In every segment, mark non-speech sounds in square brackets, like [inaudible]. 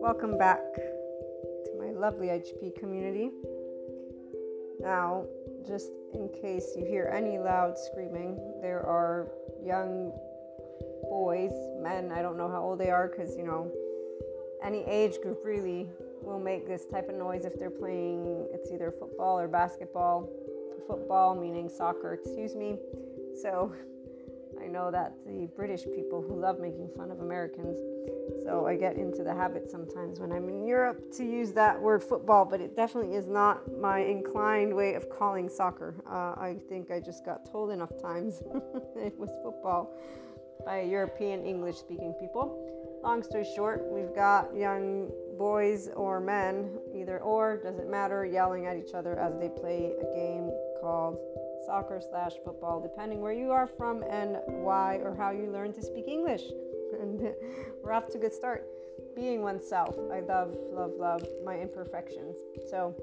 Welcome back to my lovely HP community. Now, just in case you hear any loud screaming, there are young boys, men, I don't know how old they are because, you know, any age group really will make this type of noise if they're playing it's either football or basketball. Football meaning soccer, excuse me. So know that the British people who love making fun of Americans. So I get into the habit sometimes when I'm in Europe to use that word football, but it definitely is not my inclined way of calling soccer. Uh, I think I just got told enough times [laughs] it was football by European English speaking people. Long story short, we've got young boys or men, either or, doesn't matter, yelling at each other as they play a game called soccer slash football, depending where you are from and why or how you learn to speak English. [laughs] And we're off to a good start. Being oneself. I love, love, love my imperfections. So,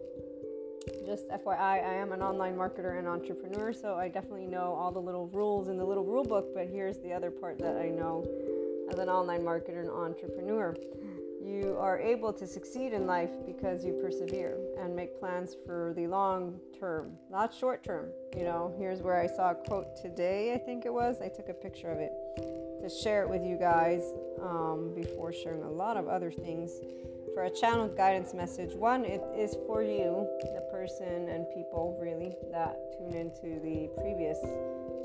just FYI, I am an online marketer and entrepreneur, so I definitely know all the little rules in the little rule book. But here's the other part that I know as an online marketer and entrepreneur. You are able to succeed in life because you persevere and make plans for the long term, not short term. You know, here's where I saw a quote today, I think it was. I took a picture of it to share it with you guys um, before sharing a lot of other things for a channeled guidance message. One, it is for you, the person and people really that tune into the previous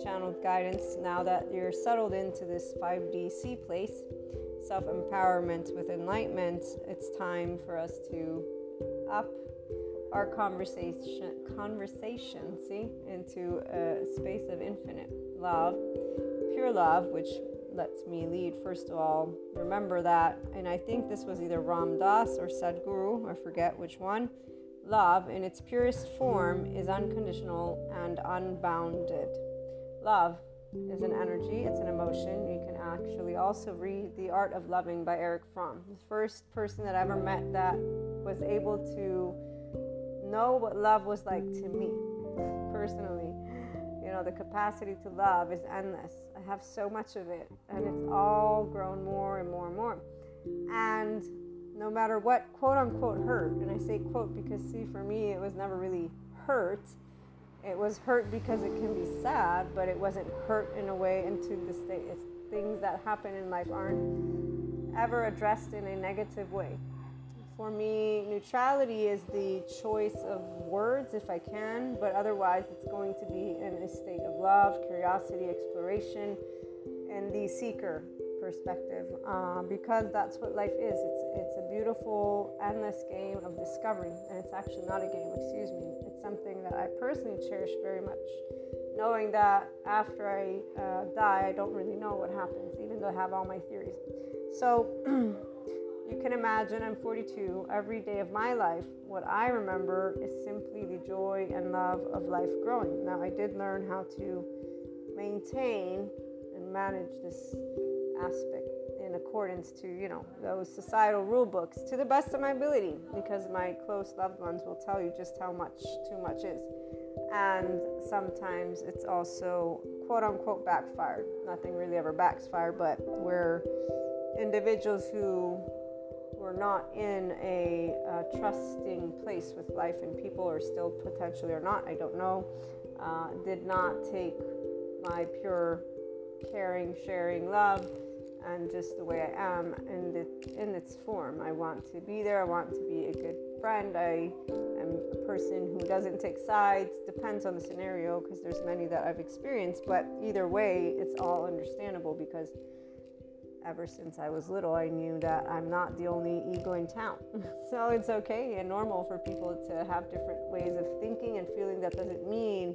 channeled guidance. Now that you're settled into this 5DC place, self empowerment with enlightenment, it's time for us to up our conversation conversation see into a space of infinite love pure love which lets me lead first of all remember that and i think this was either ram dass or sadhguru i forget which one love in its purest form is unconditional and unbounded. Love is an energy it's an emotion. You can actually also read the art of loving by Erich Fromm. The first person that i ever met that was able to know what love was like to me personally you know the capacity to love is endless I have so much of it, and it's all grown more and more and more. And no matter what quote unquote hurt, and I say quote because, see, for me, it was never really hurt. It was hurt because it can be sad, but it wasn't hurt in a way into the state. It's things that happen in life aren't ever addressed in a negative way. For me, neutrality is the choice of words if I can, but otherwise, it's going to be in a state of love, curiosity, exploration, and the seeker perspective uh, because that's what life is. It's, it's a beautiful, endless game of discovery, and it's actually not a game, excuse me. It's something that I personally cherish very much. Knowing that after I uh, die, I don't really know what happens, even though I have all my theories. So, [clears throat] You can imagine I'm 42. Every day of my life, what I remember is simply the joy and love of life growing. Now, I did learn how to maintain and manage this aspect in accordance to, you know, those societal rule books to the best of my ability because my close loved ones will tell you just how much too much is. And sometimes it's also quote unquote backfired. Nothing really ever backfired, but we're individuals who we're not in a uh, trusting place with life and people, or still potentially or not, I don't know, uh, did not take my pure caring, sharing love and just the way I am in, the, in its form. I want to be there, I want to be a good friend. I am a person who doesn't take sides, depends on the scenario because there's many that I've experienced, but either way, it's all understandable because ever since I was little, I knew that I'm not the only ego in town. [laughs] so it's okay and normal for people to have different ways of thinking and feeling. That doesn't mean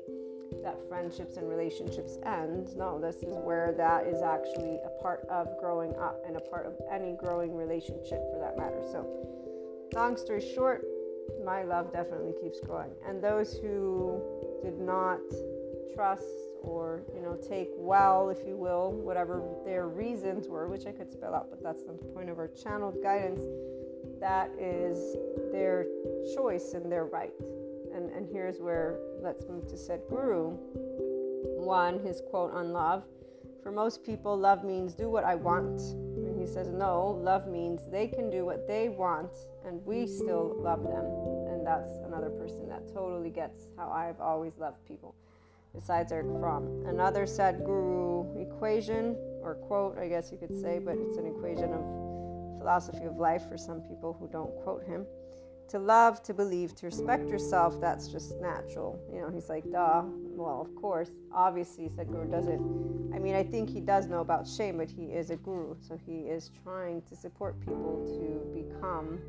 that friendships and relationships end. No, this is where that is actually a part of growing up and a part of any growing relationship for that matter. So, long story short, my love definitely keeps growing. And those who did not trust or you know take well if you will whatever their reasons were which i could spell out but that's the point of our channeled guidance that is their choice and their right and and here's where let's move to Sadhguru one his quote on love For most people, love means do what I want. And he says, no, love means they can do what they want and we still love them. And that's another person that totally gets how I've always loved people, besides Erich Fromm. Another Sadhguru equation, or quote, I guess you could say, but it's an equation of philosophy of life for some people who don't quote him to love, to believe, to respect yourself, that's just natural. You know, he's like, duh. Well, of course, obviously, Sadhguru doesn't. I mean, I think he does know about shame, but he is a guru, so he is trying to support people to become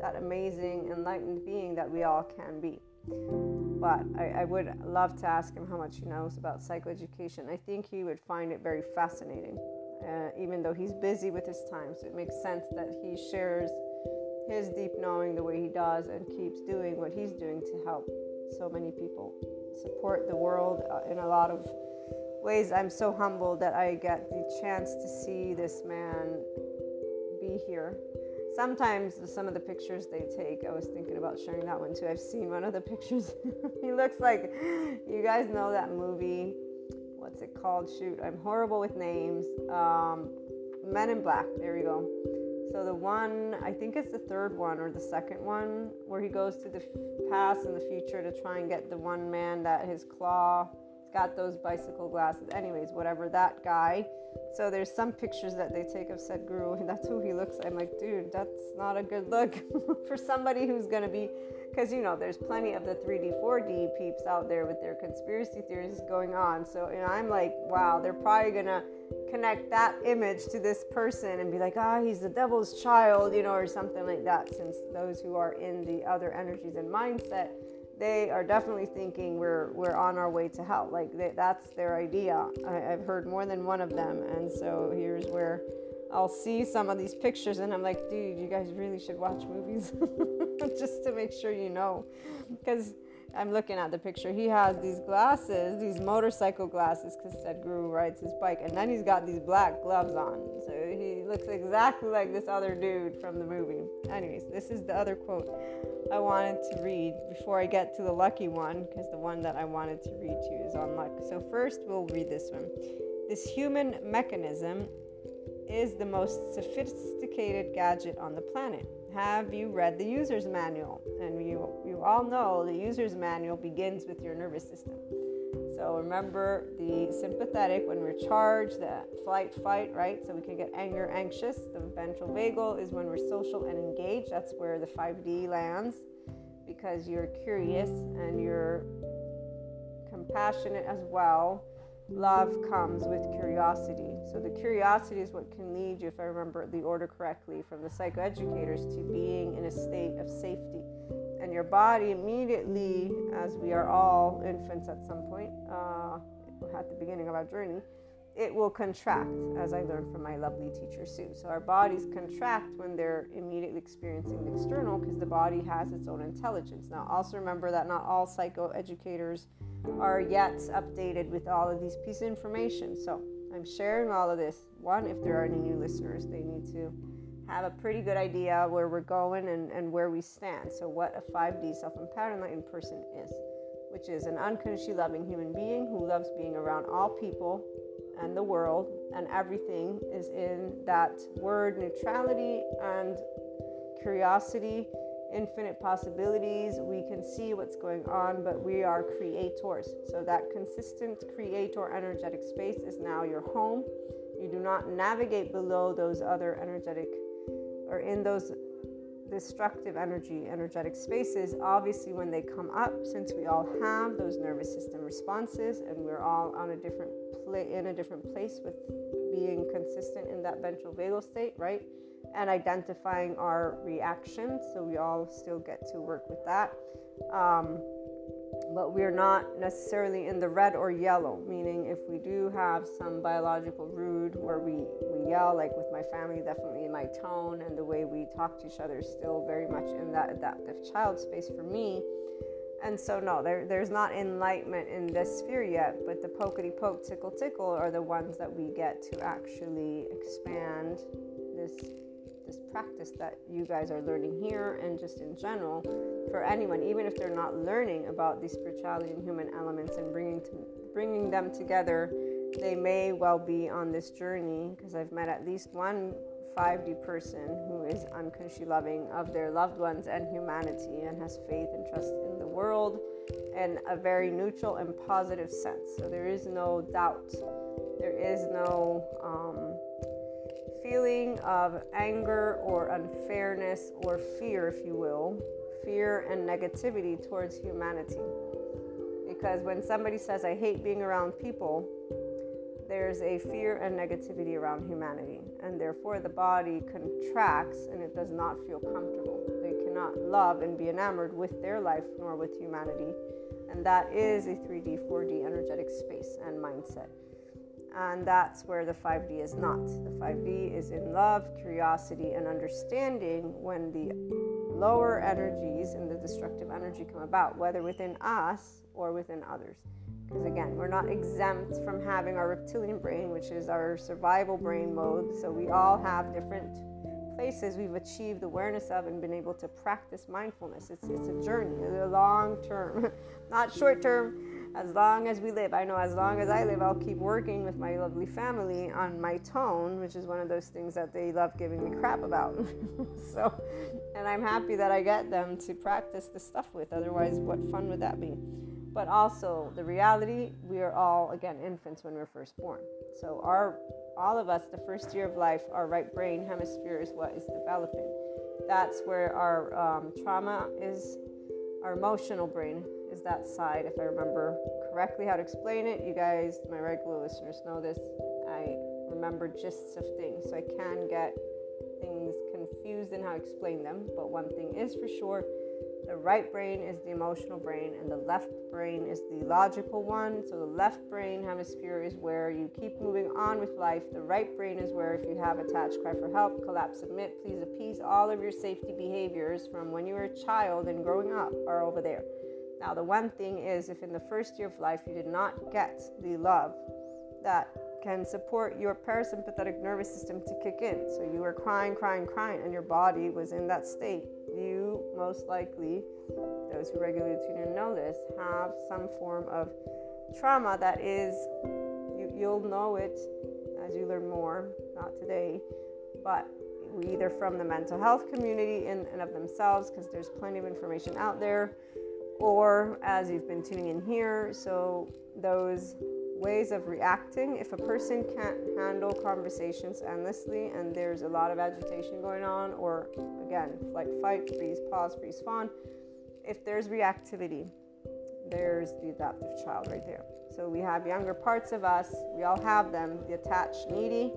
that amazing, enlightened being that we all can be. But I, I would love to ask him how much he knows about psychoeducation. I think he would find it very fascinating, uh, even though he's busy with his time. So it makes sense that he shares his deep knowing the way he does and keeps doing what he's doing to help so many people support the world uh, in a lot of ways. I'm so humbled that I get the chance to see this man be here. Sometimes some of the pictures they take, I was thinking about sharing that one too. I've seen one of the [laughs] pictures. he looks like you guys know that movie. What's it called? Shoot, I'm horrible with names. Um, Men in Black. There we go so the one, I think it's the third one or the second one, where he goes to the past and the future to try and get the one man that his claw, got those bicycle glasses. Anyways, whatever that guy. So there's some pictures that they take of Sadhguru, and that's who he looks. I'm like, dude, that's not a good look [laughs] for somebody who's gonna be, because you know, there's plenty of the 3D, 4D peeps out there with their conspiracy theories going on. So know, I'm like, wow, they're probably gonna connect that image to this person and be like, ah, oh, he's the devil's child, you know, or something like that. Since those who are in the other energies and mindset, they are definitely thinking we're we're on our way to hell. Like they, that's their idea. I, I've heard more than one of them, and so here's where I'll see some of these pictures and I'm like, dude, you guys really should watch movies [laughs] just to make sure you know, because I'm looking at the picture. He has these glasses, these motorcycle glasses, because Sadhguru rides his bike, and then he's got these black gloves on. So he looks exactly like this other dude from the movie. Anyways, this is the other quote I wanted to read before I get to the lucky one, because the one that I wanted to read to you is on luck. So first, we'll read this one. This human mechanism is the most sophisticated gadget on the planet have you read the user's manual? And you, you all know the user's manual begins with your nervous system. So remember the sympathetic when we're charged, the flight, fight, right? So we can get anger, anxious. The ventral vagal is when we're social and engaged. That's where the 5D lands because you're curious and you're compassionate as well love comes with curiosity. So the curiosity is what can lead you, if I remember the order correctly from the psychoeducators, to being in a state of safety. And your body immediately, as we are all infants at some point, uh, at the beginning of our journey, it will contract, as I learned from my lovely teacher Sue. So our bodies contract when they're immediately experiencing the external because the body has its own intelligence. Now, also remember that not all psychoeducators are yet updated with all of these pieces of information. So I'm sharing all of this. One, if there are any new listeners, they need to have a pretty good idea where we're going and, and where we stand. So, what a 5D self empowered enlightened person is, which is an unconditionally loving human being who loves being around all people and the world, and everything is in that word neutrality and curiosity infinite possibilities. We can see what's going on, but we are creators. So that consistent creator energetic space is now your home. You do not navigate below those other energetic or in those destructive energy energetic spaces obviously when they come up since we all have those nervous system responses and we're all on a different play in a different place with being consistent in that ventral vagal state right and identifying our reactions. So we all still get to work with that. Um, but we're not necessarily in the red or yellow, meaning if we do have some biological rude where we, we yell, like with my family, definitely my tone and the way we talk to each other is still very much in that adaptive child space for me. And so, no, there, there's not enlightenment in this sphere yet, but the pokety poke, tickle tickle are the ones that we get to actually expand this this practice that you guys are learning here and just in general for anyone, even if they're not learning about the spirituality and human elements and bringing to, bringing them together they may well be on this journey because I've met at least one 5D person who is unconditionally loving of their loved ones and humanity and has faith and trust in the world in a very neutral and positive sense. So there is no doubt, there is no um, feeling of anger or unfairness or fear, if you will, fear and negativity towards humanity. Because when somebody says, I hate being around people, there's a fear and negativity around humanity, and therefore the body contracts and it does not feel comfortable. They cannot love and be enamored with their life nor with humanity, and that is a 3D, 4D energetic space and mindset. And that's where the 5D is not. The 5D is in love, curiosity, and understanding when the lower energies and the destructive energy come about, whether within us or within others. Because again, we're not exempt from having our reptilian brain, which is our survival brain mode. So we all have different places we've achieved awareness of and been able to practice mindfulness. It's, it's a journey, it's a long term, [laughs] not short term. As long as we live, I know as long as I live, I'll keep working with my lovely family on my tone, which is one of those things that they love giving me crap about. [laughs] so, and I'm happy that I get them to practice the stuff with. Otherwise, what fun would that be? but also the reality we are all again infants when we're first born so our all of us the first year of life our right brain hemisphere is what is developing that's where our um, trauma is our emotional brain is that side if i remember correctly how to explain it you guys my regular listeners know this i remember gists of things so i can get things confused in how to explain them but one thing is for sure the right brain is the emotional brain, and the left brain is the logical one. So, the left brain hemisphere is where you keep moving on with life. The right brain is where, if you have attached, cry for help, collapse, submit, please appease, all of your safety behaviors from when you were a child and growing up are over there. Now, the one thing is, if in the first year of life you did not get the love that can support your parasympathetic nervous system to kick in. So you were crying, crying, crying, and your body was in that state. You most likely, those who regularly tune in know this, have some form of trauma that is, you, you'll know it as you learn more, not today, but either from the mental health community in and of themselves, because there's plenty of information out there, or as you've been tuning in here, so those ways of reacting. If a person can't handle conversations endlessly and there's a lot of agitation going on, or again, like fight, freeze, pause, freeze, fawn, if there's reactivity, there's the adaptive child right there. So we have younger parts of us, we all have them the attached, needy,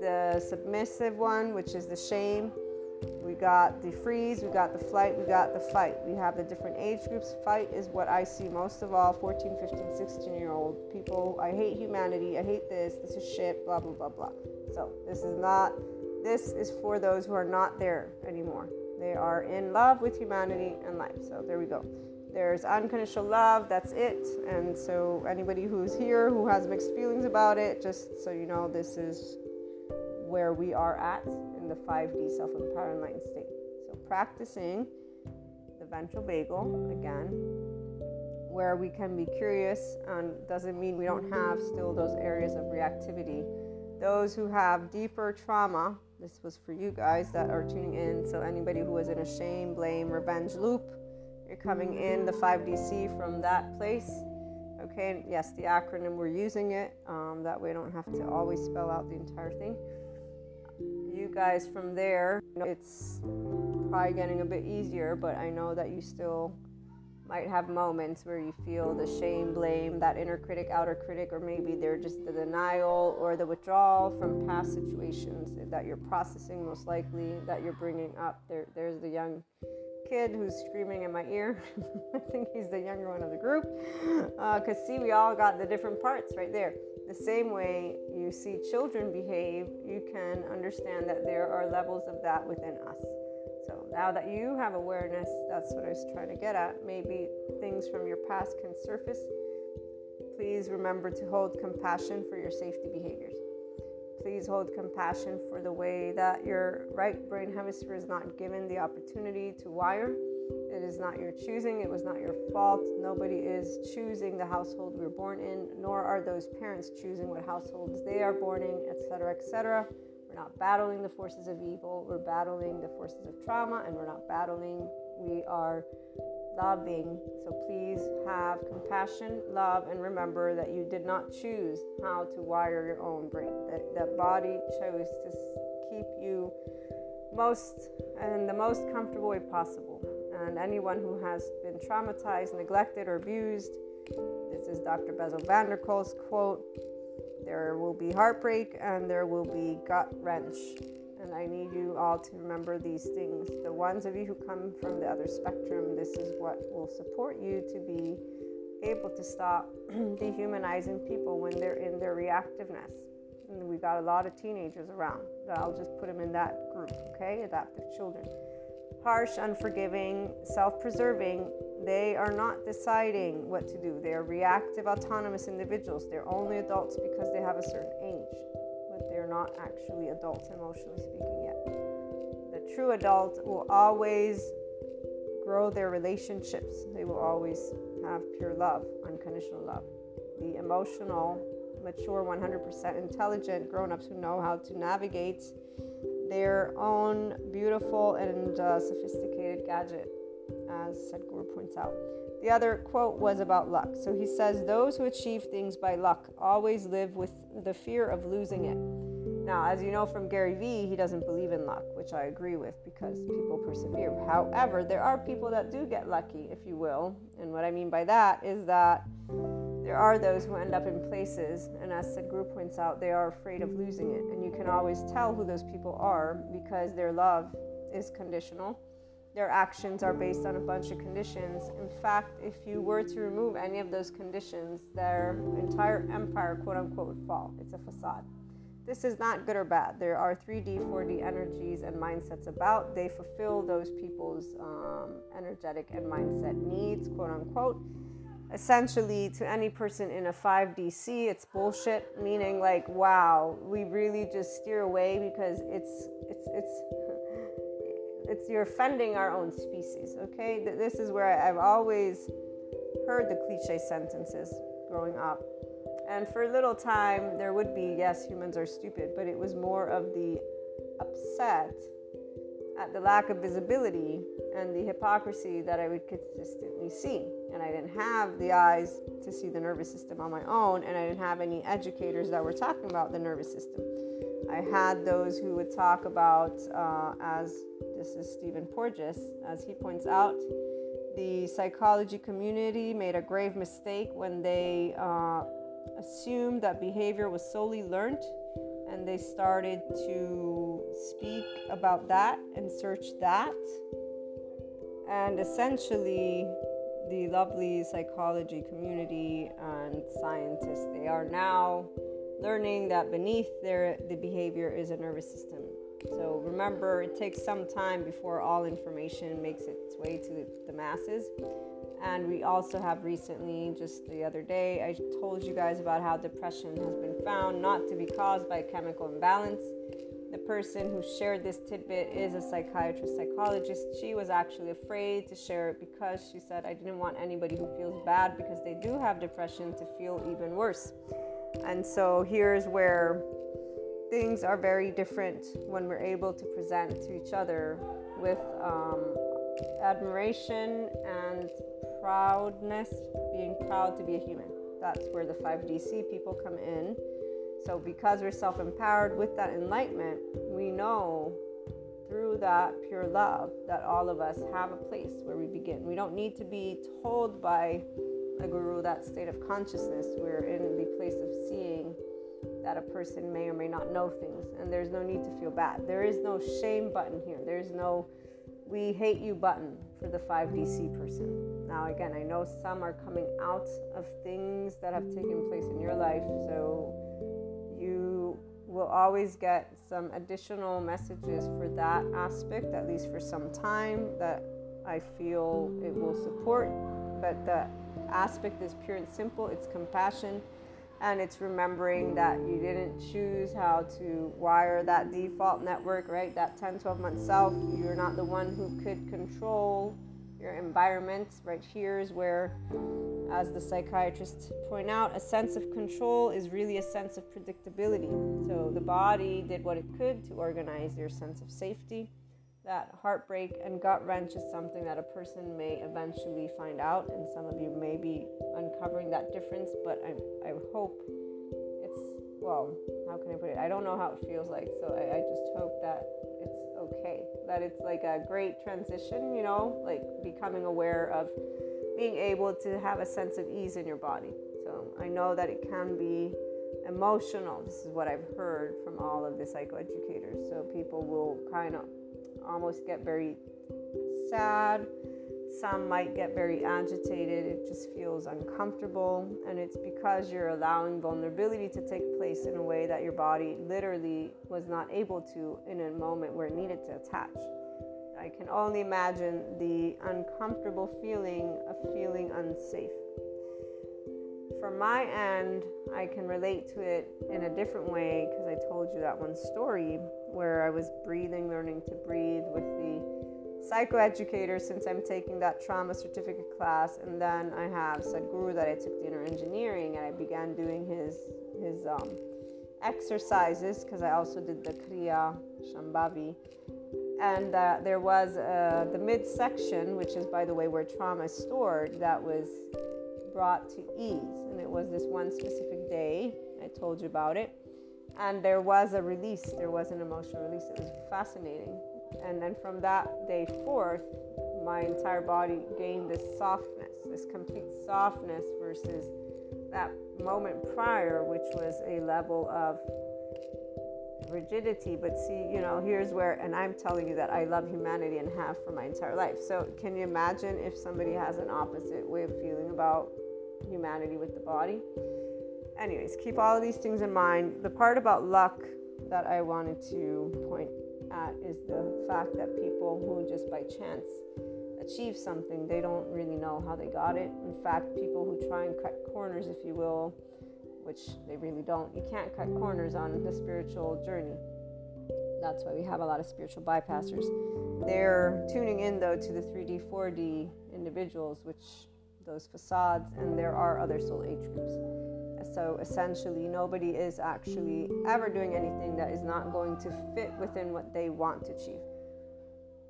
the submissive one, which is the shame, we got the freeze, we got the flight, we got the fight. We have the different age groups. Fight is what I see most of all 14, 15, 16 year old people. I hate humanity. I hate this. This is shit, blah, blah, blah, blah. So, this is not, this is for those who are not there anymore. They are in love with humanity and life. So, there we go. There's unconditional love, that's it. And so, anybody who's here who has mixed feelings about it, just so you know, this is where we are at in the 5D self empowered enlightened state. So, practicing the ventral vagal again, where we can be curious, and doesn't mean we don't have still those areas of reactivity. Those who have deeper trauma, this was for you guys that are tuning in. So, anybody who is in a shame, blame, revenge loop, you're coming in the 5DC from that place. Okay, yes, the acronym, we're using it. Um, that way I don't have to always spell out the entire thing guys from there. It's probably getting a bit easier, but I know that you still might have moments where you feel the shame, blame, that inner critic, outer critic, or maybe they're just the denial or the withdrawal from past situations that you're processing, most likely that you're bringing up. There, there's the young kid who's screaming in my ear. [laughs] I think he's the younger one of the group. Because, uh, see, we all got the different parts right there. The same way you see children behave, you can understand that there are levels of that within us. So now that you have awareness, that's what I was trying to get at. Maybe things from your past can surface. Please remember to hold compassion for your safety behaviors. Please hold compassion for the way that your right brain hemisphere is not given the opportunity to wire. It is not your choosing, it was not your fault. Nobody is choosing the household we're born in, nor are those parents choosing what households they are born in, etc., etc. We're not battling the forces of evil, we're battling the forces of trauma, and we're not battling, we are loving. So please have compassion, love, and remember that you did not choose how to wire your own brain. That, that body chose to keep you most and the most comfortable way possible. And anyone who has been traumatized, neglected, or abused, this is Dr. Bessel van der Kolk's quote there will be heartbreak and there will be gut wrench and I need you all to remember these things. The ones of you who come from the other spectrum, this is what will support you to be able to stop [clears throat] dehumanizing people when they're in their reactiveness. And we got a lot of teenagers around. I'll just put them in that group, okay? Adaptive children. Harsh, unforgiving, self preserving, they are not deciding what to do. They are reactive, autonomous individuals. They're only adults because they have a certain age not actually adults, emotionally speaking, yet. The true adult will always grow their relationships, they will always have pure love, unconditional love. The emotional, mature, 100% intelligent grown ups who know how to navigate their own beautiful and uh, sophisticated gadget, as Sadhguru points out. The other quote was about luck. So he says, Those who achieve things by luck always live with the fear of losing it. Now, as you know from Gary Vee, he doesn't believe in luck, which I agree with because people persevere. However, there are people that do get lucky, if you will. And what I mean by that is that there are those who end up in places, and as Sadhguru points out, they are afraid of losing it. And you can always tell who those people are because their love is conditional their actions are based on a bunch of conditions. In fact, if you were to remove any of those conditions, their entire empire, quote unquote, would fall. It's a facade. This is not good or bad. There are 3D, 4D energies and mindsets about. They fulfill those people's um, energetic and mindset needs, quote unquote. Essentially, to any person in a 5DC, it's bullshit. Meaning, like, wow, we really just steer away because it's it's it's [laughs] it's you're offending our own species okay this is where i've always heard the cliche sentences growing up and for a little time there would be yes humans are stupid but it was more of the upset at the lack of visibility and the hypocrisy that i would consistently see. And i didn't have the eyes to see the nervous system on my own and i didn't have any educators that were talking about the nervous system. I had those who would talk about, uh, as this is Stephen Porges, as he points out, the psychology community made a grave mistake when they uh, assumed that behavior was solely learned and they started to speak about that and search that. And essentially, the lovely psychology community and scientists, they are now learning that beneath their the behavior is a nervous system. So remember, it takes some time before all information makes its way to the masses. And we also have recently, just the other day, I told you guys about how depression has been found not to be caused by chemical imbalance. The person who shared this tidbit is a psychiatrist, psychologist. She was actually afraid to share it because she said, I didn't want anybody who feels bad because they do have depression to feel even worse. And so here's where things are very different when we're able to present to each other with um, admiration and proudness, being proud to be a human. That's where the 5DC people come in. So, because we're self empowered with that enlightenment, we know through that pure love that all of us have a place where we begin. We don't need to be told by a guru that state of consciousness. We're in the place of seeing that a person may or may not know things, and there's no need to feel bad. There is no shame button here. There's no we hate you button for the 5DC person. Now, again, I know some are coming out of things that have taken place in your life, so you will always get some additional messages for that aspect, at least for some time, that I feel it will support. But the aspect is pure and simple. It's compassion and it's remembering that you didn't choose how to wire that default network right? That 10 12 month self. You're not the one who could control your environment. Right here is where, as the psychiatrists point out, a sense of control is really a sense of predictability. So the body did what it could to organize your sense of safety. That heartbreak and gut wrench is something that a person may eventually find out, and some of you may be uncovering that difference, but I, I hope it's, well, how can I put it? I don't know how it feels like, so I, I just hope that it's okay. That it's like a great transition, you know, like becoming aware of being able to have a sense of ease in your body. So I know that it can be emotional. This is what I've heard from all of the psychoeducators. So people will kind of almost get very sad. Some might get very agitated. It just feels uncomfortable. And it's because you're allowing vulnerability to take place in a way that your body literally was not able to in a moment where it needed to attach. I can only imagine the uncomfortable feeling of feeling unsafe. From my end, I can relate to it in a different way because I told you that one story where I was breathing, learning to breathe with the psychoeducator since I'm taking that trauma certificate class, and then I have Sadhguru that I took the inner engineering, and I began doing his his um, exercises because I also did the Kriya Shambhavi, and uh, there was uh, the midsection, which is by the way where trauma is stored, that was brought to ease, and it was this one specific day. I told you about it. And there was a release, there was an emotional release. It was fascinating and then from that day forth, my entire body gained this softness, this complete softness versus that moment prior, which was a level of rigidity. But see, you know, here's where, and I'm telling you that I love humanity and have for my entire life. So, can you imagine if somebody has an opposite way of feeling about humanity with the body? Anyways, keep all of these things in mind. The part about luck that I wanted to point at is the fact that people who just by chance achieve something, they don't really know how they got it. In fact, people who try and cut corners, if you will, which they really don't, you can't cut corners on the spiritual journey. That's why we have a lot of spiritual bypassers. They're tuning in though to the 3D, 4D individuals, which those facades, and there are other soul age groups. So essentially, nobody is actually ever doing anything that is not going to fit within what they want to achieve.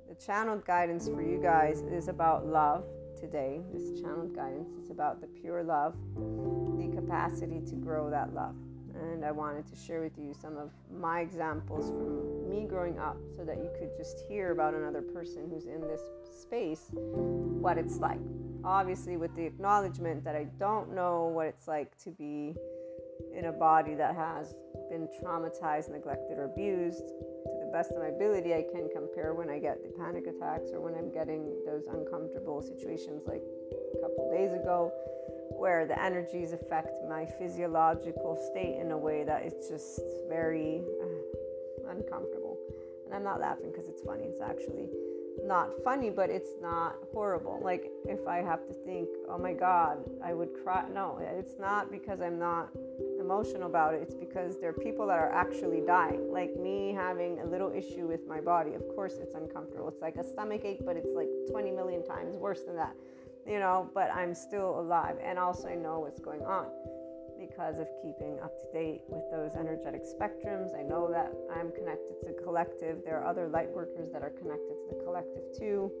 The channeled guidance for you guys is about love today. This channeled guidance is about the pure love, the capacity to grow that love. And I wanted to share with you some of my examples from me growing up so that you could just hear about another person who's in this space, what it's like obviously with the acknowledgement that I don't know what it's like to be in a body that has been traumatized, neglected, or abused. To the best of my ability, I can compare when I get the panic attacks or when I'm getting those uncomfortable situations like a couple days ago, where the energies affect my physiological state in a way that it's just very uh, uncomfortable. And I'm not laughing because it's funny, it's actually not funny, but it's not horrible. Like if I have to think, oh my God, I would cry. No, it's not because I'm not emotional about it. It's because there are people that are actually dying. Like me having a little issue with my body. Of course, it's uncomfortable. It's like a stomach ache, but it's like 20 million times worse than that, you know, but I'm still alive. And also, I know what's going on because of keeping up to date with those energetic spectrums. I know that I'm connected to collective. There are other light workers that are connected to the collective too.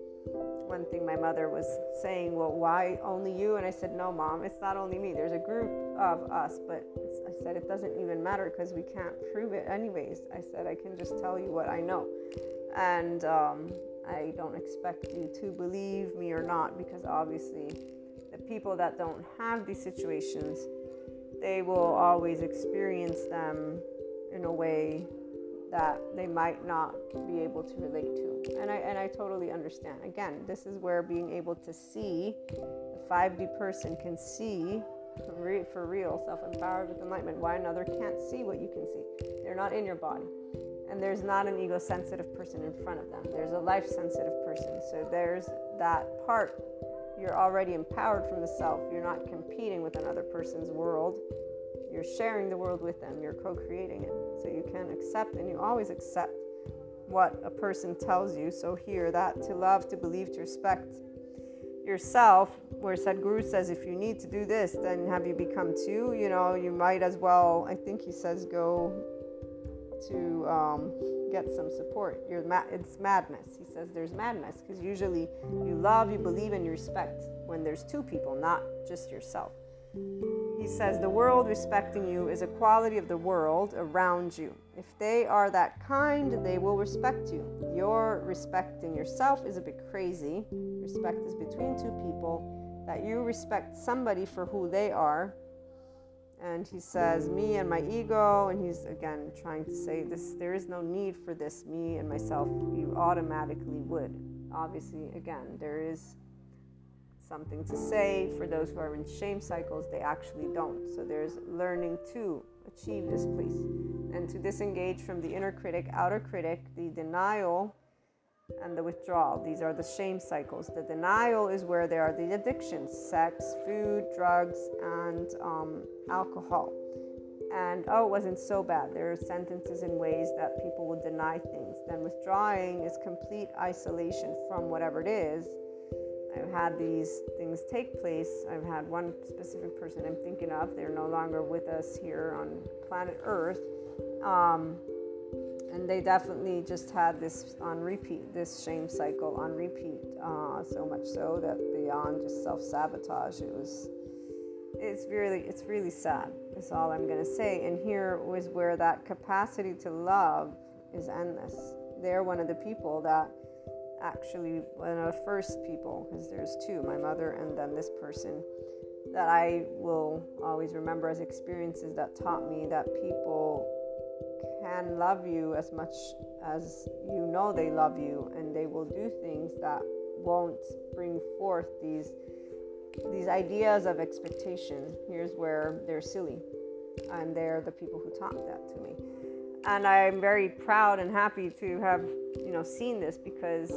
One thing my mother was saying, Well, why only you? And I said, No, mom, it's not only me. There's a group of us, but I said, It doesn't even matter because we can't prove it anyways. I said, I can just tell you what I know. And um, I don't expect you to believe me or not because obviously the people that don't have these situations they will always experience them in a way that they might not be able to relate to. And I and I totally understand. Again, this is where being able to see the 5D person can see for real, self-empowered with enlightenment, why another can't see what you can see. They're not in your body. And there's not an ego sensitive person in front of them. There's a life sensitive person. So there's that part you're already empowered from the self. You're not competing with another person's world. You're sharing the world with them. You're co creating it. So you can accept, and you always accept what a person tells you. So, hear that to love, to believe, to respect, yourself, where Sadhguru says, if you need to do this, then have you become two? You know, you might as well, I think he says, go to um, get some support. You're ma- it's madness. He says there's madness because usually you love, you believe, and you respect when there's two people, not just yourself. He says the world respecting you is a quality of the world around you. If they are that kind, they will respect you. Your respecting yourself is a bit crazy. Respect is between two people. That you respect somebody for who they are and he says me and my ego and he's again trying to say this there is no need for this. Me and myself you automatically would. Obviously again there is something to say. For those who are in shame cycles they actually don't. So there's learning to achieve this place. And to disengage from the inner critic outer critic the denial and the withdrawal. These are the shame cycles. The denial is where there are the addictions sex, food, drugs, and um, alcohol. And oh, it wasn't so bad. There are sentences and ways that people will deny things. Then withdrawing is complete isolation from whatever it is. I've had these things take place. I've had one specific person I'm thinking of. They're no longer with us here on planet Earth. Um, and they definitely just had this on repeat, this shame cycle on repeat, uh, so much so that beyond just self sabotage, it was. It's really, it's really sad. Is all I'm gonna say. And here was where that capacity to love is endless. They're one of the people that actually one of the first people, because there's two, my mother and then this person, that I will always remember as experiences that taught me that people can love you as much as you know they love you and they will do things that won't bring forth these these ideas of expectation. Here's where they're silly and they're the people who taught that to me. And i'm very proud and happy to have you know seen this because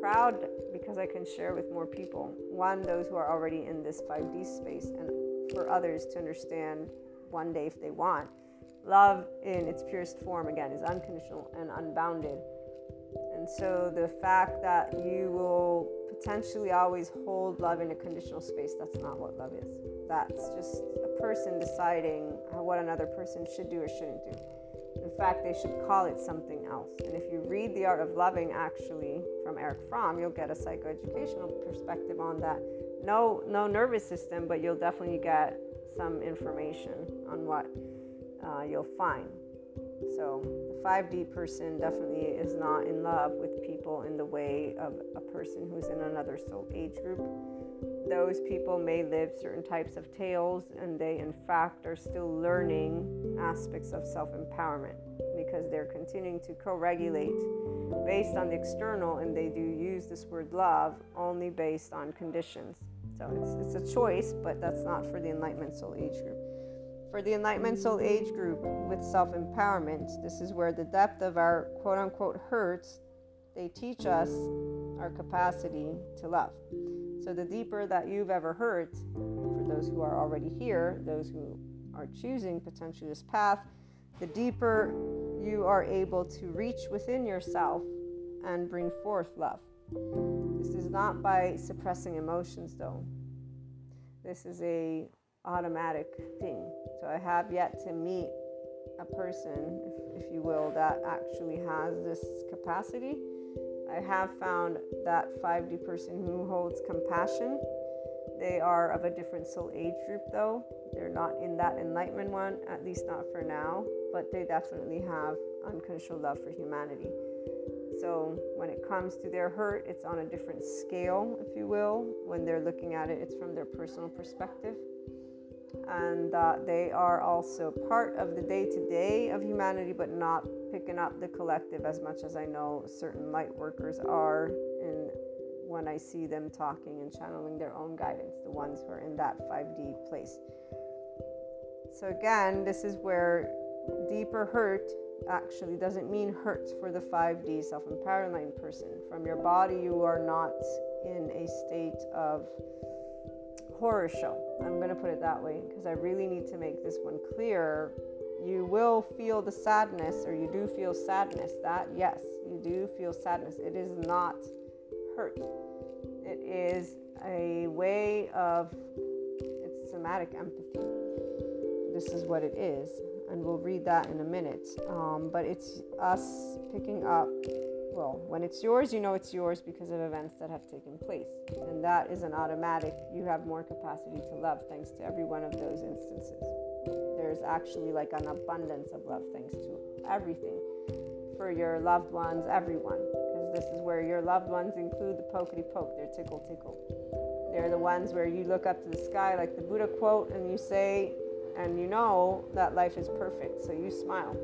proud because i can share with more people. One those who are already in this 5d space and for others to understand one day if they want love in its purest form again is unconditional and unbounded. And so the fact that you will potentially always hold love in a conditional space, that's not what love is. That's just a person deciding what another person should do or shouldn't do. In fact, they should call it something else. And if you read The Art of Loving, actually, from Erich Fromm, you'll get a psychoeducational perspective on that. No, no nervous system, but you'll definitely get some information on what uh, you'll find. So, the 5D person definitely is not in love with people in the way of a person who's in another soul age group. Those people may live certain types of tales, and they, in fact, are still learning aspects of self empowerment because they're continuing to co regulate based on the external, and they do use this word love only based on conditions. So, it's, it's a choice, but that's not for the Enlightenment Soul Age group. For the Enlightenment Soul Age group with self empowerment, this is where the depth of our quote unquote hurts, they teach us our capacity to love. So, the deeper that you've ever hurt, for those who are already here, those who are choosing potentially this path, the deeper you are able to reach within yourself and bring forth love. This is not by suppressing emotions, though. This is a automatic thing. So I have yet to meet a person, if, if you will, that actually has this capacity. I have found that 5D person who holds compassion. They are of a different soul age group, though. They're not in that enlightenment one, at least not for now, but they definitely have unconditional love for humanity. So when it comes to their hurt, it's on a different scale, if you will. When they're looking at it, it's from their personal perspective and they are also part of the day to day of humanity, but not picking up the collective as much as I know certain light workers are. And when I see them talking and channeling their own guidance, the ones who are in that 5D place. So, again, this is where deeper hurt actually doesn't mean hurt for the 5D self empowerment person. From your body, you are not in a state of horror show. I'm going to put it that way because I really need to make this one clear. You will feel the sadness, or you do feel sadness. That, yes, you do feel sadness. It is not hurt. It is a way of it's somatic empathy. This is what it is, and we'll read that in a minute. Um, but it's us picking up. Well, when it's yours, you know it's yours because of events that have taken place. And that is an automatic. You have more capacity to love thanks to every one of those instances. There's actually like an abundance of love thanks to everything for your loved ones, everyone. Because this is where your loved ones include the pokety poke, they're tickle tickle. They're the ones where you look up to the sky, like the Buddha quote, and you say, and you know that life is perfect, so you smile.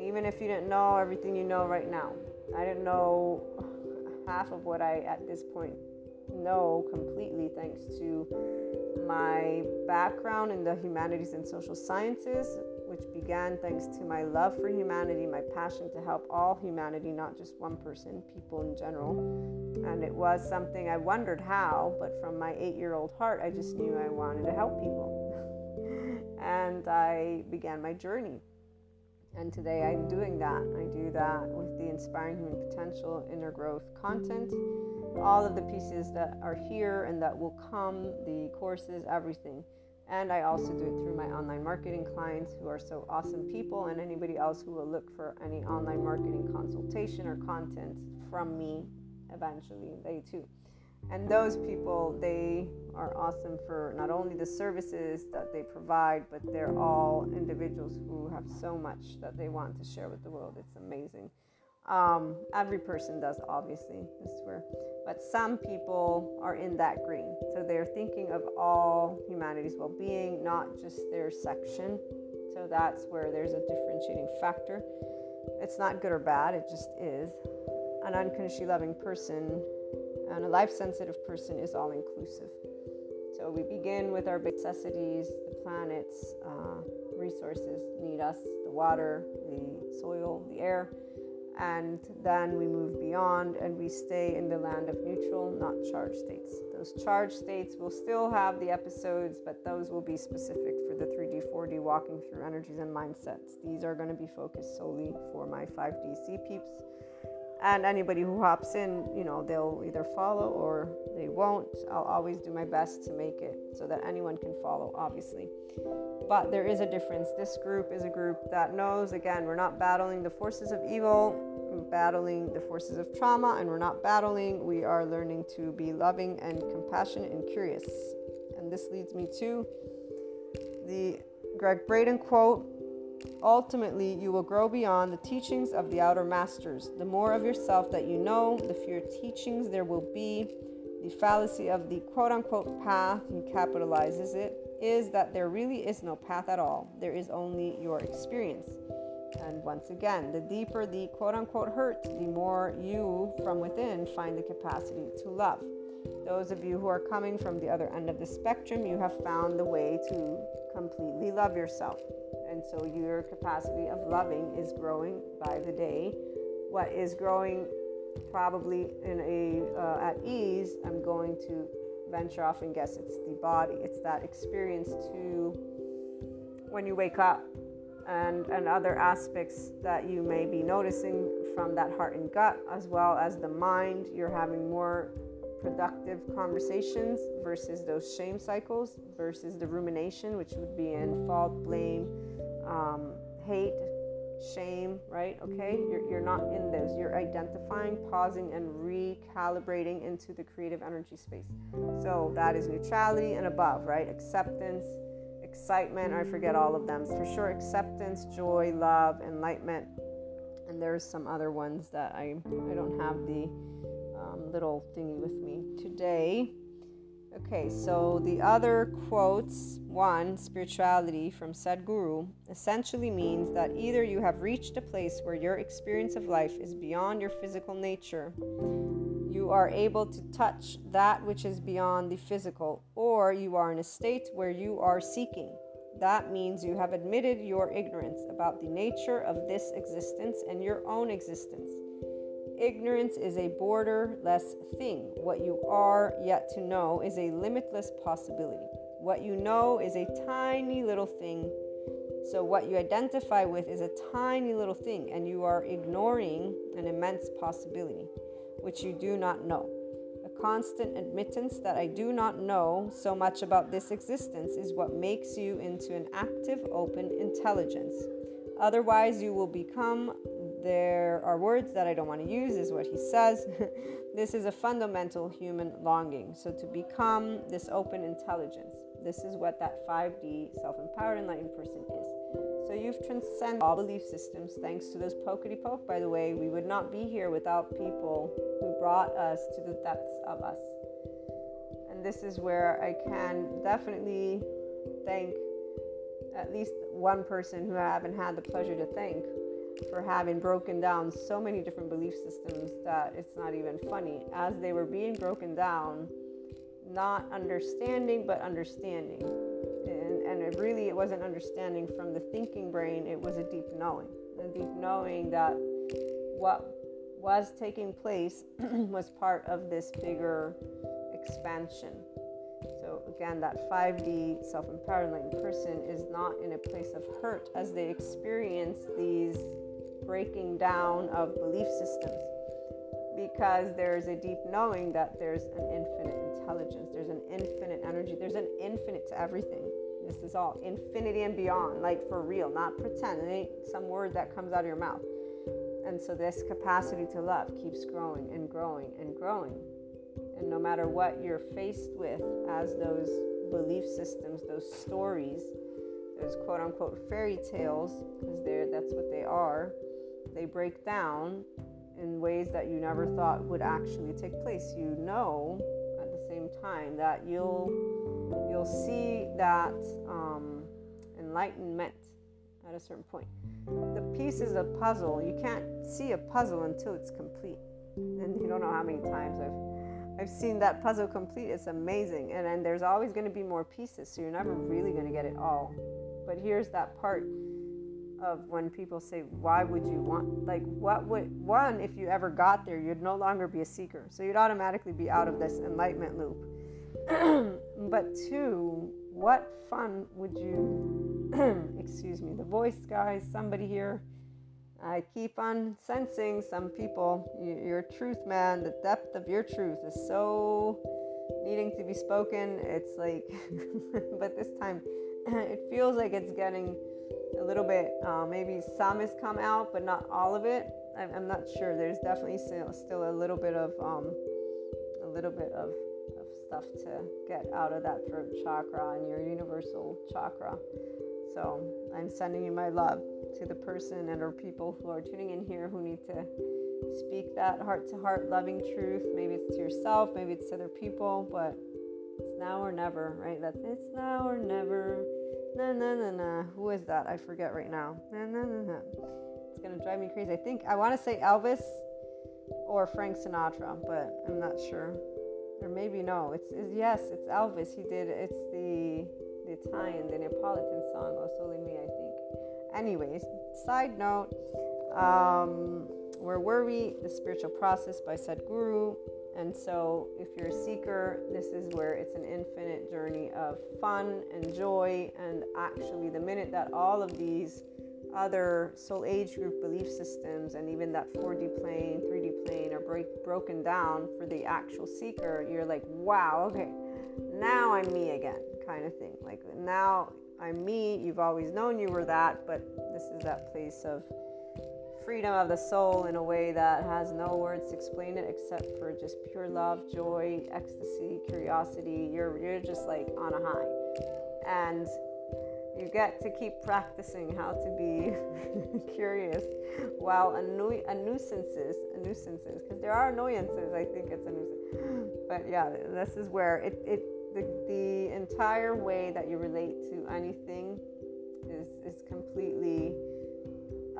Even if you didn't know everything you know right now. I didn't know half of what I at this point know completely thanks to my background in the humanities and social sciences, which began thanks to my love for humanity, my passion to help all humanity, not just one person, people in general. And it was something I wondered how, but from my eight year old heart, I just knew I wanted to help people. [laughs] and I began my journey. And today I'm doing that. I do that with the Inspiring Human Potential Inner Growth content, all of the pieces that are here and that will come, the courses, everything. And I also do it through my online marketing clients who are so awesome people, and anybody else who will look for any online marketing consultation or content from me eventually, they too. And those people, they are awesome for not only the services that they provide, but they're all individuals who have so much that they want to share with the world. It's amazing. Um, every person does, obviously, I swear. But some people are in that green. So they're thinking of all humanity's well being, not just their section. So that's where there's a differentiating factor. It's not good or bad, it just is. An unconditionally loving person and a life sensitive person is all inclusive. So we begin with our necessities, the planet's uh, resources need us the water, the soil, the air and then we move beyond and we stay in the land of neutral, not charged states. Those charged states will still have the episodes, but those will be specific for the 3D, 4D walking through energies and mindsets. These are going to be focused solely for my 5D C peeps. And anybody who hops in, you know, they'll either follow or they won't. I'll always do my best to make it so that anyone can follow, obviously. But there is a difference. This group is a group that knows, again, we're not battling the forces of evil, battling the forces of trauma, and we're not battling. We are learning to be loving and compassionate and curious. And this leads me to the Gregg Braden quote Ultimately, you will grow beyond the teachings of the outer masters. The more of yourself that you know, the fewer teachings there will be. The fallacy of the quote unquote path, he capitalizes it, is that there really is no path at all. There is only your experience. And once again, the deeper the quote unquote hurt, the more you from within find the capacity to love. Those of you who are coming from the other end of the spectrum, you have found the way to completely love yourself. And so your capacity of loving is growing by the day. What is growing probably in a uh, at ease, I'm going to venture off and guess it's the body. It's that experience to when you wake up and, and other aspects that you may be noticing from that heart and gut, as well as the mind. You're having more productive conversations versus those shame cycles versus the rumination, which would be in fault, blame, um, hate, shame, right? Okay, you're, you're not in those. You're identifying, pausing, and recalibrating into the creative energy space. So that is neutrality and above, right? Acceptance, excitement, I forget all of them. For sure, acceptance, joy, love, enlightenment. And there's some other ones that I, I don't have the um, little thingy with me today. Okay, so the other quotes one, spirituality from Sadhguru, essentially means that either you have reached a place where your experience of life is beyond your physical nature, you are able to touch that which is beyond the physical, or you are in a state where you are seeking. That means you have admitted your ignorance about the nature of this existence and your own existence. Ignorance is a borderless thing. What you are yet to know is a limitless possibility. What you know is a tiny little thing. So, what you identify with is a tiny little thing, and you are ignoring an immense possibility. which you do not know. A constant admittance that I do not know so much about this existence is what makes you into an active, open intelligence. Otherwise, you will become. There are words that I don't want to use, is what he says. [laughs] this is a fundamental human longing. So, to become this open intelligence, this is what that 5D self empowered enlightened person is. So you've transcended all belief systems thanks to those pokety poke, by the way. We would not be here without people who brought us to the depths of us. And this is where I can definitely thank at least one person who I haven't had the pleasure to thank for having broken down so many different belief systems that it's not even funny. As they were being broken down, not understanding, but understanding. And, and it really, it wasn't understanding from the thinking brain, it was a deep knowing. A deep knowing that what was taking place [clears throat] was part of this bigger expansion. So, again, that 5D self empowered person is not in a place of hurt as they experience these breaking down of belief systems because there's a deep knowing that there's an infinite intelligence, there's an infinite energy, there's an infinite to everything. This is all infinity and beyond, like for real, not pretend. It ain't some word that comes out of your mouth. And so this capacity to love keeps growing and growing and growing. And no matter what you're faced with as those belief systems, those stories, those quote unquote fairy tales, because that's what they are, they break down in ways that you never thought would actually take place. You know at the same time that you'll you'll see that um, enlightenment at a certain point. The pieces of puzzle you can't see a puzzle until it's complete, and you don't know how many times I've I've seen that puzzle complete. It's amazing, and then there's always going to be more pieces, so you're never really going to get it all. But here's that part of when people say, Why would you want, like, what would, one, if you ever got there, you'd no longer be a seeker. So you'd automatically be out of this enlightenment loop. [clears throat] but two, what fun would you, [clears throat] excuse me, the voice guys, somebody here. I keep on sensing some people, your truth, man, the depth of your truth is so needing to be spoken. It's like, [laughs] but this time [clears throat] it feels like it's getting a little bit. Uh, maybe some has come out, but not all of it. I'm, I'm not sure. There's definitely still, still a little bit of um, a little bit of, of stuff to get out of that throat chakra and your universal chakra. So I'm sending you my love to the person and or people who are tuning in here who need to speak that heart to heart loving truth. Maybe it's to yourself, maybe it's to other people, but it's now or never, right? That's it's now or never. Na na na na. Who is that? I forget right now. Na na na na. It's gonna drive me crazy. I think I want to say Elvis or Frank Sinatra, but I'm not sure. Or maybe no. It's, it's yes, it's Elvis. He did. It's the the Italian, the Neapolitan song "O Sole Mio," I think. Anyways, side note. Um, where were we? The Spiritual Process by Sadhguru. And so, if you're a seeker, this is where it's an infinite journey of fun and joy. And actually, the minute that all of these other soul age group belief systems and even that 4D plane, 3D plane are break, broken down for the actual seeker, you're like, wow, okay, now I'm me again, kind of thing. Like, now I'm me. You've always known you were that, but this is that place of freedom of the soul in a way that has no words to explain it except for just pure love, joy, ecstasy, curiosity. You're you're just like on a high. And you get to keep practicing how to be [laughs] curious while annoy- a nuisances, a nuisances, because there are annoyances. I think it's a nuisance. But yeah, this is where it, it the, the entire way that you relate to anything is is completely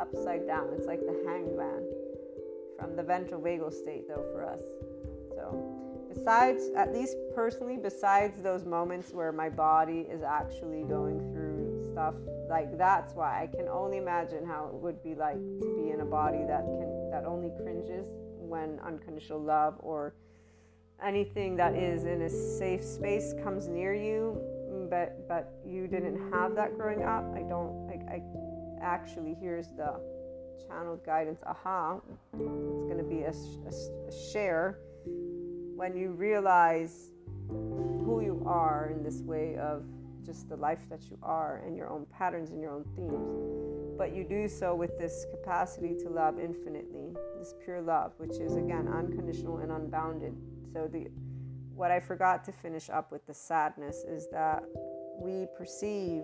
upside down. It's like the hangman from the ventral vagal state, though, for us. So, besides, at least personally, besides those moments where my body is actually going through stuff like that's why I can only imagine how it would be like to be in a body that can that only cringes when unconditional love or anything that is in a safe space comes near you but but you didn't have that growing up i don't I, I actually here's the channeled guidance aha. It's going to be a, a, a share when you realize who you are in this way of just the life that you are and your own patterns and your own themes. But you do so with this capacity to love infinitely, this pure love, which is again unconditional and unbounded. So the what I forgot to finish up with the sadness is that we perceive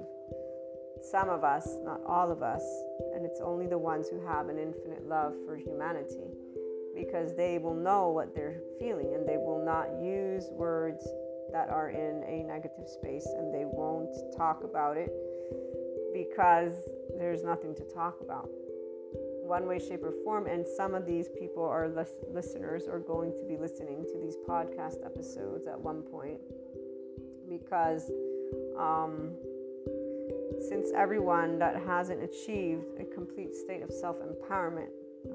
some of us, not all of us, and it's only the ones who have an infinite love for humanity because they will know what they're feeling and they will not use words that are in a negative space and they won't talk about it because there's nothing to talk about. One way, shape, or form. And some of these people are lis- listeners or going to be listening to these podcast episodes at one point because um, since everyone that hasn't achieved a complete state of self empowerment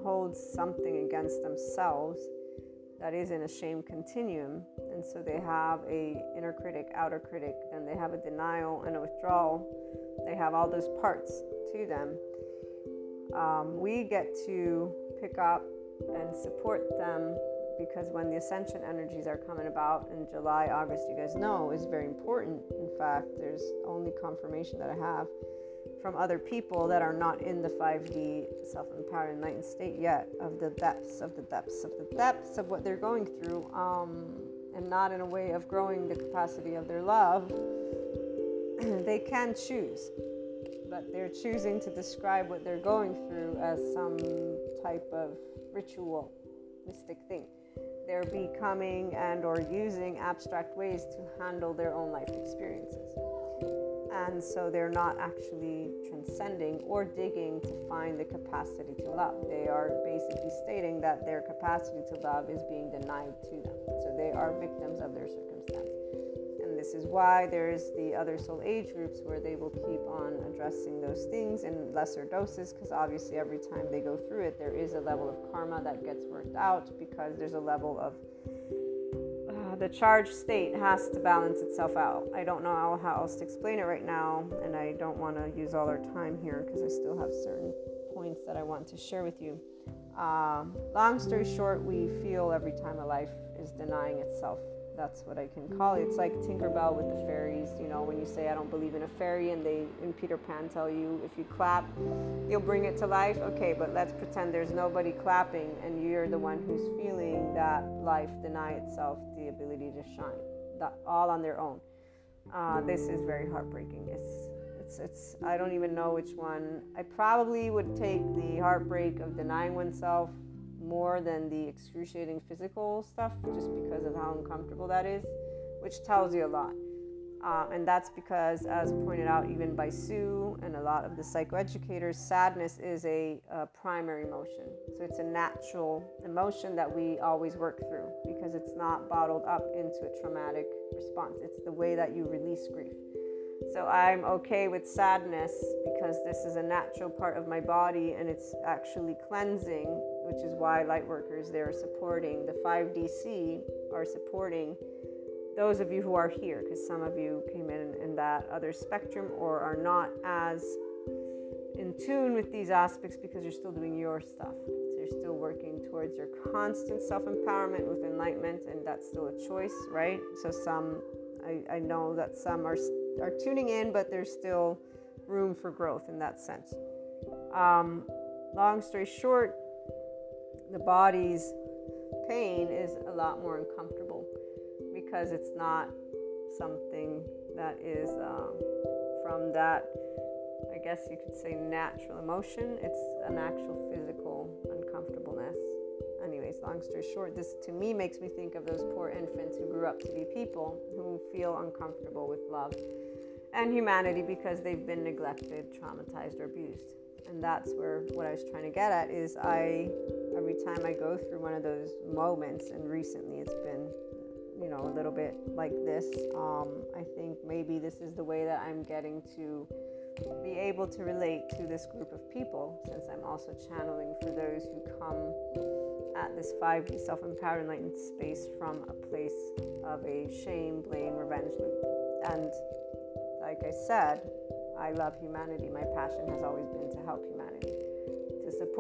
holds something against themselves that is in a shame continuum and so they have a inner critic outer critic and they have a denial and a withdrawal they have all those parts to them um, we get to pick up and support them because when the ascension energies are coming about in July, August, you guys know is very important. In fact, there's only confirmation that I have from other people that are not in the 5D self empowered enlightened state yet of the depths of the depths of the depths of what they're going through, um, and not in a way of growing the capacity of their love. [clears throat] they can choose, but they're choosing to describe what they're going through as some type of ritual, mystic thing. They're becoming and or using abstract ways to handle their own life experiences and so they're not actually transcending or digging to find the capacity to love. They are basically stating that their capacity to love is being denied to them. So they are victims of their circumstance. This is why there's the other soul age groups where they will keep on addressing those things in lesser doses because obviously every time they go through it, there is a level of karma that gets worked out because there's a level of the charged state has to balance itself out. I don't know how else to explain it right now, and I don't want to use all our time here because I still have certain points that I want to share with you. Um, long story short, we feel every time a life is denying itself that's what I can call it. It's like Tinkerbell with the fairies. You know, when you say I don't believe in a fairy, and they in Peter Pan tell you if you clap, you'll bring it to life. Okay, but let's pretend there's nobody clapping, and you're the one who's feeling that life deny itself the ability to shine, that all on their own. Uh, this is very heartbreaking. It's it's it's I don't even know which one. I probably would take the heartbreak of denying oneself more than the excruciating physical stuff just because of how uncomfortable that is, which tells you a lot. Uh, and that's because, as pointed out even by Sue and a lot of the psychoeducators, sadness is a, a, primary emotion. So it's a natural emotion that we always work through because it's not bottled up into a traumatic response. It's the way that you release grief. So I'm okay with sadness because this is a natural part of my body and it's actually cleansing which is why lightworkers they're supporting the 5DC are supporting those of you who are here because some of you came in in that other spectrum or are not as in tune with these aspects because you're still doing your stuff. So you're still working towards your constant self empowerment with enlightenment, and that's still a choice, right? So some, I, I know that some are are tuning in, but there's still room for growth in that sense. Um, long story short, the body's pain is a lot more uncomfortable because it's not something that is um, from that, I guess you could say, natural emotion. It's an actual physical uncomfortableness. Anyways, long story short, this to me makes me think of those poor infants who grew up to be people who feel uncomfortable with love and humanity because they've been neglected, traumatized, or abused and that's where what I was trying to get at is I every time I go through one of those moments, and recently it's been you know a little bit like this. Um, I think maybe this is the way that I'm getting to be able to relate to this group of people, since I'm also channeling for those who come at this 5D self empowered enlightened space from a place of a shame, blame, revenge loop. And like I said, I love humanity. My passion has always been to help humanity,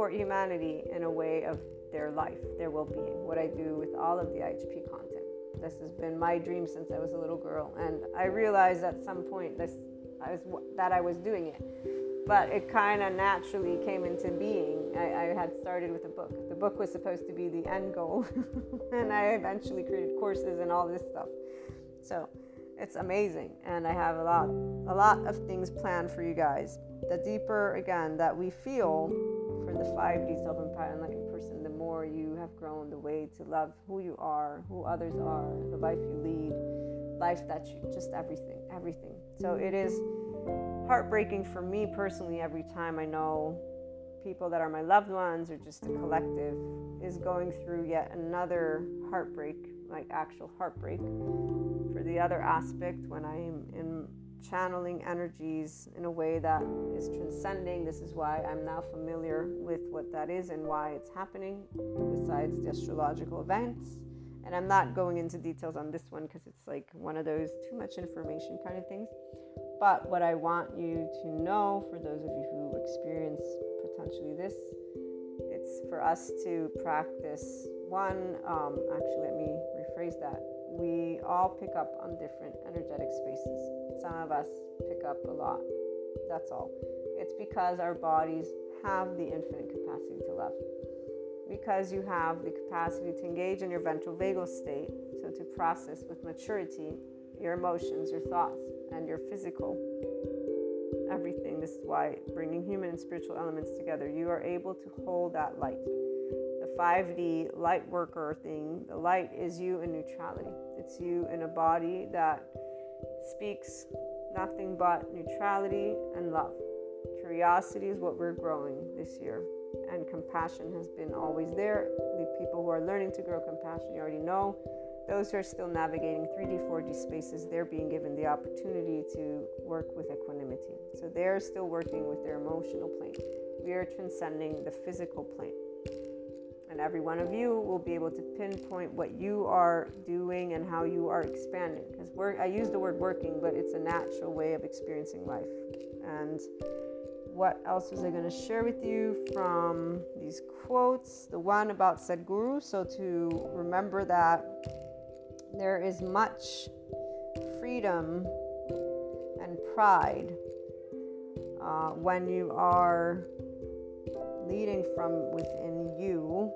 support humanity in a way of their life, their well being, what I do with all of the IHP content. This has been my dream since I was a little girl, and I realized at some point this I was that I was doing it, but it kind of naturally came into being. I, I, had started with a book. The book was supposed to be the end goal, [laughs] and I eventually created courses and all this stuff. So it's amazing, and I have a lot, a lot of things planned for you guys. The deeper again that we feel for the 5D self-empowered enlightened person, the more you have grown the way to love who you are, who others are, the life you lead, life that you just everything, everything. So it is heartbreaking for me personally every time I know people that are my loved ones or just a collective is going through yet another heartbreak, like actual heartbreak. For the other aspect, when I am in channeling energies in a way that is transcending, this is why I'm now familiar with what that is and why it's happening, besides the astrological events. And I'm not going into details on this one because it's like one of those too much information kind of things. But what I want you to know, for those of you who experience potentially this, it's for us to practice one. Um, actually, let me rephrase that. We all pick up on different energetic spaces. Some of us pick up a lot. That's all. It's because our bodies have the infinite capacity to love. Because you have the capacity to engage in your ventral vagal state, so to process with maturity your emotions, your thoughts, and your physical everything. This is why bringing human and spiritual elements together, you are able to hold that light. The 5D light worker thing, the light is you in neutrality. It's you in a body that speaks nothing but neutrality and love. Curiosity is what we're growing this year, and compassion has been always there. The people who are learning to grow compassion, you already know those who are still navigating 3D, 4D spaces, they're being given the opportunity to work with equanimity. So they're still working with their emotional plane. We are transcending the physical plane. And every one of you will be able to pinpoint what you are doing and how you are expanding. Because I use the word working, but it's a natural way of experiencing life. And what else was I going to share with you from these quotes? The one about Sadhguru. So to remember that there is much freedom and pride uh, when you are leading from within you.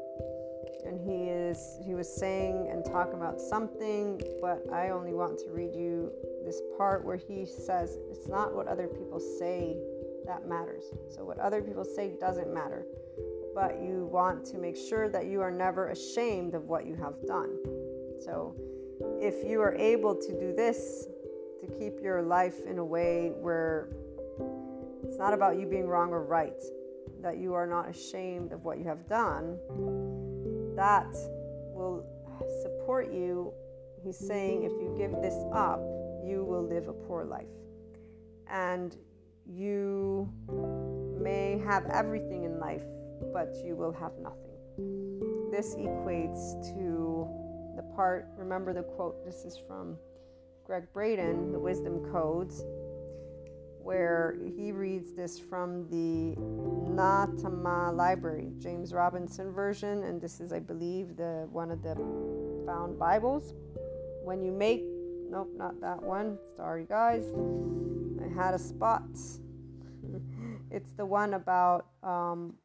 And he is he was saying and talking about something but i only want to read you this part where he says it's not what other people say that matters. So what other people say doesn't matter but you want to make sure that you are never ashamed of what you have done. So if you are able to do this, to keep your life in a way where it's not about you being wrong or right, that you are not ashamed of what you have done, that will support you. He's saying if you give this up, you will live a poor life. And you may have everything in life, but you will have nothing. This equates to the part, remember the quote, this is from Gregg Braden, The Wisdom Codes, where he reads this from the Nag Hammadi Library, James Robinson version, and this is, I believe, the one of the found Bibles. When you make, nope, not that one. Sorry, guys, I had a spot. [laughs] it's the one about um,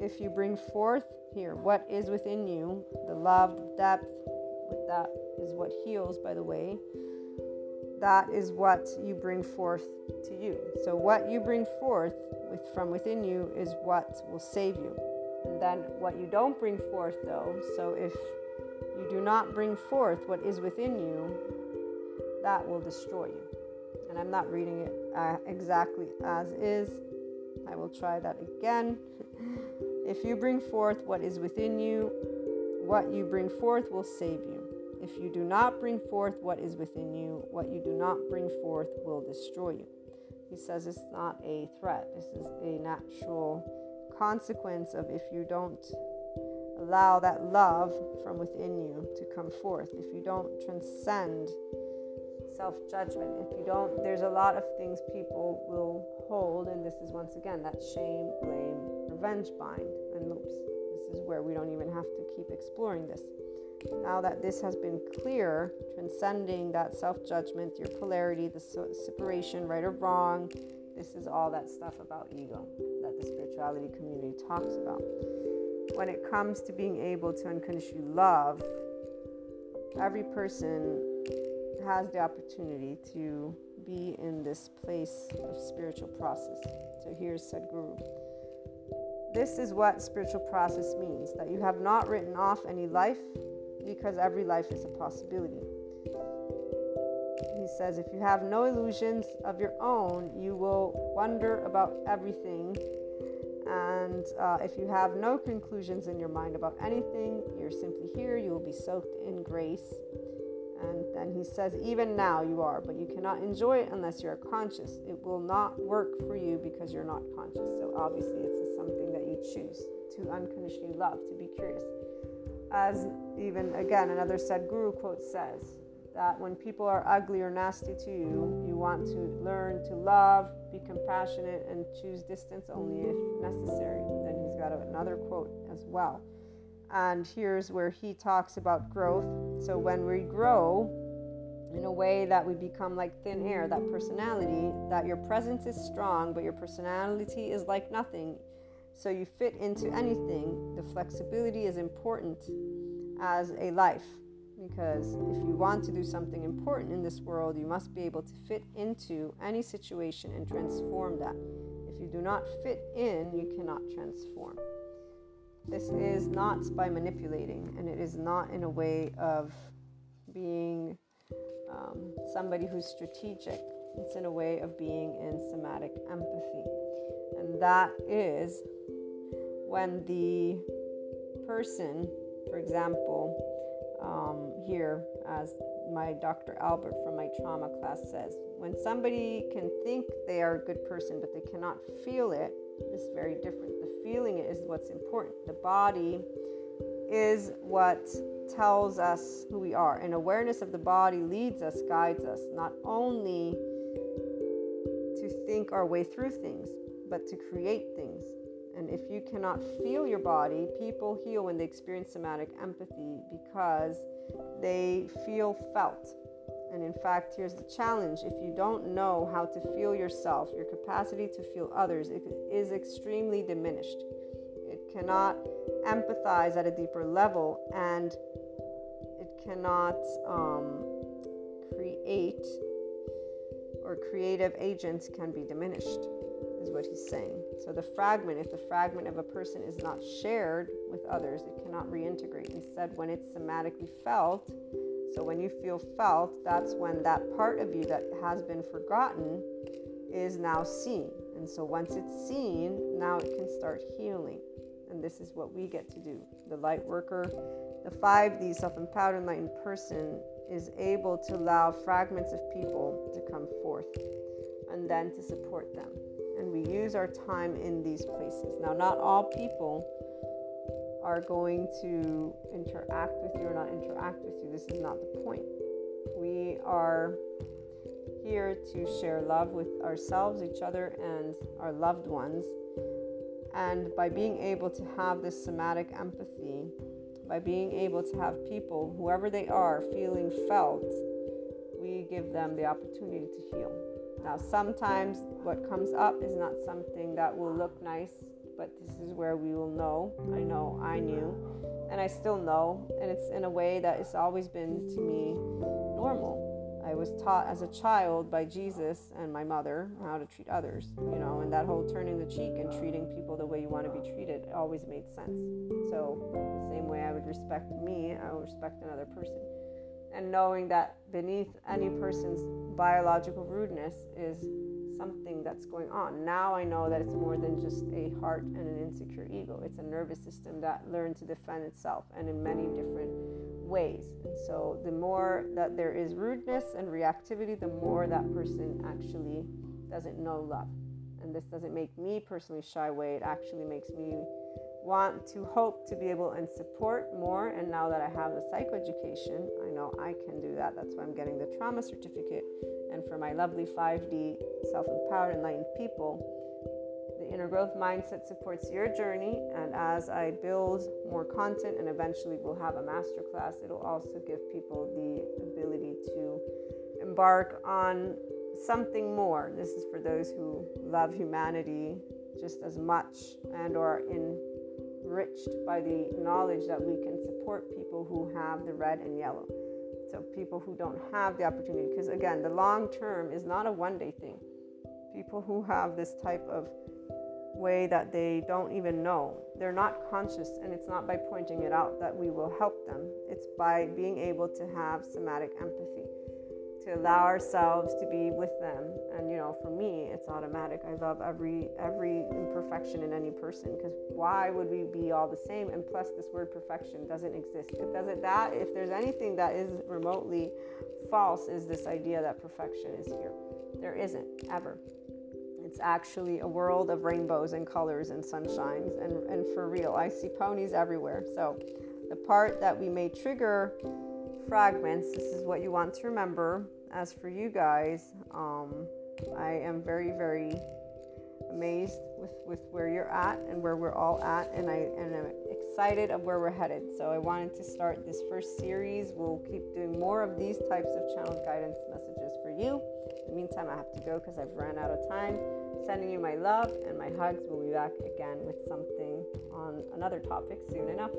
if you bring forth here what is within you, the love, the depth, with that is what heals, by the way. That is what you bring forth to you. So what you bring forth with from within you is what will save you. And then what you don't bring forth though, so if you do not bring forth what is within you, that will destroy you. And I'm not reading it uh, exactly as is. I will try that again. [laughs] If you bring forth what is within you, what you bring forth will save you. If you do not bring forth what is within you, what you do not bring forth will destroy you. He says it's not a threat, this is a natural consequence of if you don't allow that love from within you to come forth, if you don't transcend self judgment. If you don't, there's a lot of things people will hold, and this is once again that shame, blame, revenge bind and loops. This is where we don't even have to keep exploring this. Now that this has been clear, transcending that self judgment, your polarity, the separation, right or wrong, this is all that stuff about ego that the spirituality community talks about. When it comes to being able to unconditionally love, every person has the opportunity to be in this place of spiritual process. So here's Sadhguru. This is what spiritual process means that you have not written off any life because every life is a possibility. He says, if you have no illusions of your own, you will wonder about everything. And uh, if you have no conclusions in your mind about anything, you're simply here, you will be soaked in grace. And then he says, even now you are, but you cannot enjoy it unless you are conscious. It will not work for you because you're not conscious. So obviously, it's something that you choose to unconditionally love, to be curious as even again another Sadhguru quote says that when people are ugly or nasty to you, you want to learn to love, be compassionate, and choose distance only if necessary. Then he's got another quote as well. And here's where he talks about growth. So when we grow in a way that we become like thin air, that personality, that your presence is strong, but your personality is like nothing, so you fit into anything, the flexibility is important as a life because if you want to do something important in this world, you must be able to fit into any situation and transform that. If you do not fit in, you cannot transform. This is not by manipulating, and it is not in a way of being um, somebody who's strategic. It's in a way of being in somatic empathy. And that is when the person, for example, um, here, as my Dr. Albert from my trauma class says, when somebody can think they are a good person but they cannot feel it, it's very different. The feeling is what's important. The body is what tells us who we are, and awareness of the body leads us, guides us, not only to think our way through things, but to create things. And if you cannot feel your body, people heal when they experience somatic empathy because they feel felt. And in fact, here's the challenge if you don't know how to feel yourself, your capacity to feel others is extremely diminished. It cannot empathize at a deeper level and it cannot um, create or creative agents can be diminished is what he's saying. So the fragment, if the fragment of a person is not shared with others, it cannot reintegrate. Instead, when it's somatically felt, so when you feel felt, that's when that part of you that has been forgotten is now seen. And so once it's seen, now it can start healing. And this is what we get to do. The light worker, the 5D self empowered enlightened person is able to allow fragments of people to come forth and then to support them we use our time in these places. Now, not all people are going to interact with you or not interact with you. This is not the point. We are here to share love with ourselves, each other, and our loved ones. And by being able to have this somatic empathy, by being able to have people, whoever they are, feeling felt, we give them the opportunity to heal. Now, sometimes what comes up is not something that will look nice, but this is where we will know. I know I knew, and I still know, and it's in a way that it's always been to me normal. I was taught as a child by Jesus and my mother how to treat others, you know, and that whole turning the cheek and treating people the way you want to be treated always made sense. So, the same way I would respect me, I would respect another person and knowing that beneath any person's biological rudeness is something that's going on. Now I know that it's more than just a heart and an insecure ego. It's a nervous system that learned to defend itself and in many different ways. And so the more that there is rudeness and reactivity, the more that person actually doesn't know love. And this doesn't make me personally shy away, it actually makes me want to hope to be able and support more. And now that I have the psychoeducation, I know I can do that. That's why I'm getting the trauma certificate. And for my lovely 5D self empowered, enlightened people, the inner growth mindset supports your journey. And as I build more content and eventually we'll have a masterclass, it'll also give people the ability to embark on something more. This is for those who love humanity just as much and are enriched by the knowledge that we can support people who have the red and yellow. So people who don't have the opportunity because again, the long term is not a one day thing. People who have this type of way that they don't even know. They're not conscious, and it's not by pointing it out that we will help them. It's by being able to have somatic empathy to allow ourselves to be with them. And you know for me it's automatic. I love every every imperfection in any person because why would we be all the same? And plus this word perfection doesn't exist. It doesn't that if there's anything that is remotely false is this idea that perfection is here. There isn't ever. It's actually a world of rainbows and colors and sunshines. And, and for real i see ponies everywhere. So the part that we may trigger fragments this is what you want to remember as for you guys, um, I am very, very amazed with, with where you're at and where we're all at, and I and I'm excited of where we're headed. So I wanted to start this first series. We'll keep doing more of these types of channel guidance messages for you. In the meantime, I have to go because I've ran out of time. Sending you my love and my hugs. We'll be back again with something on another topic soon enough.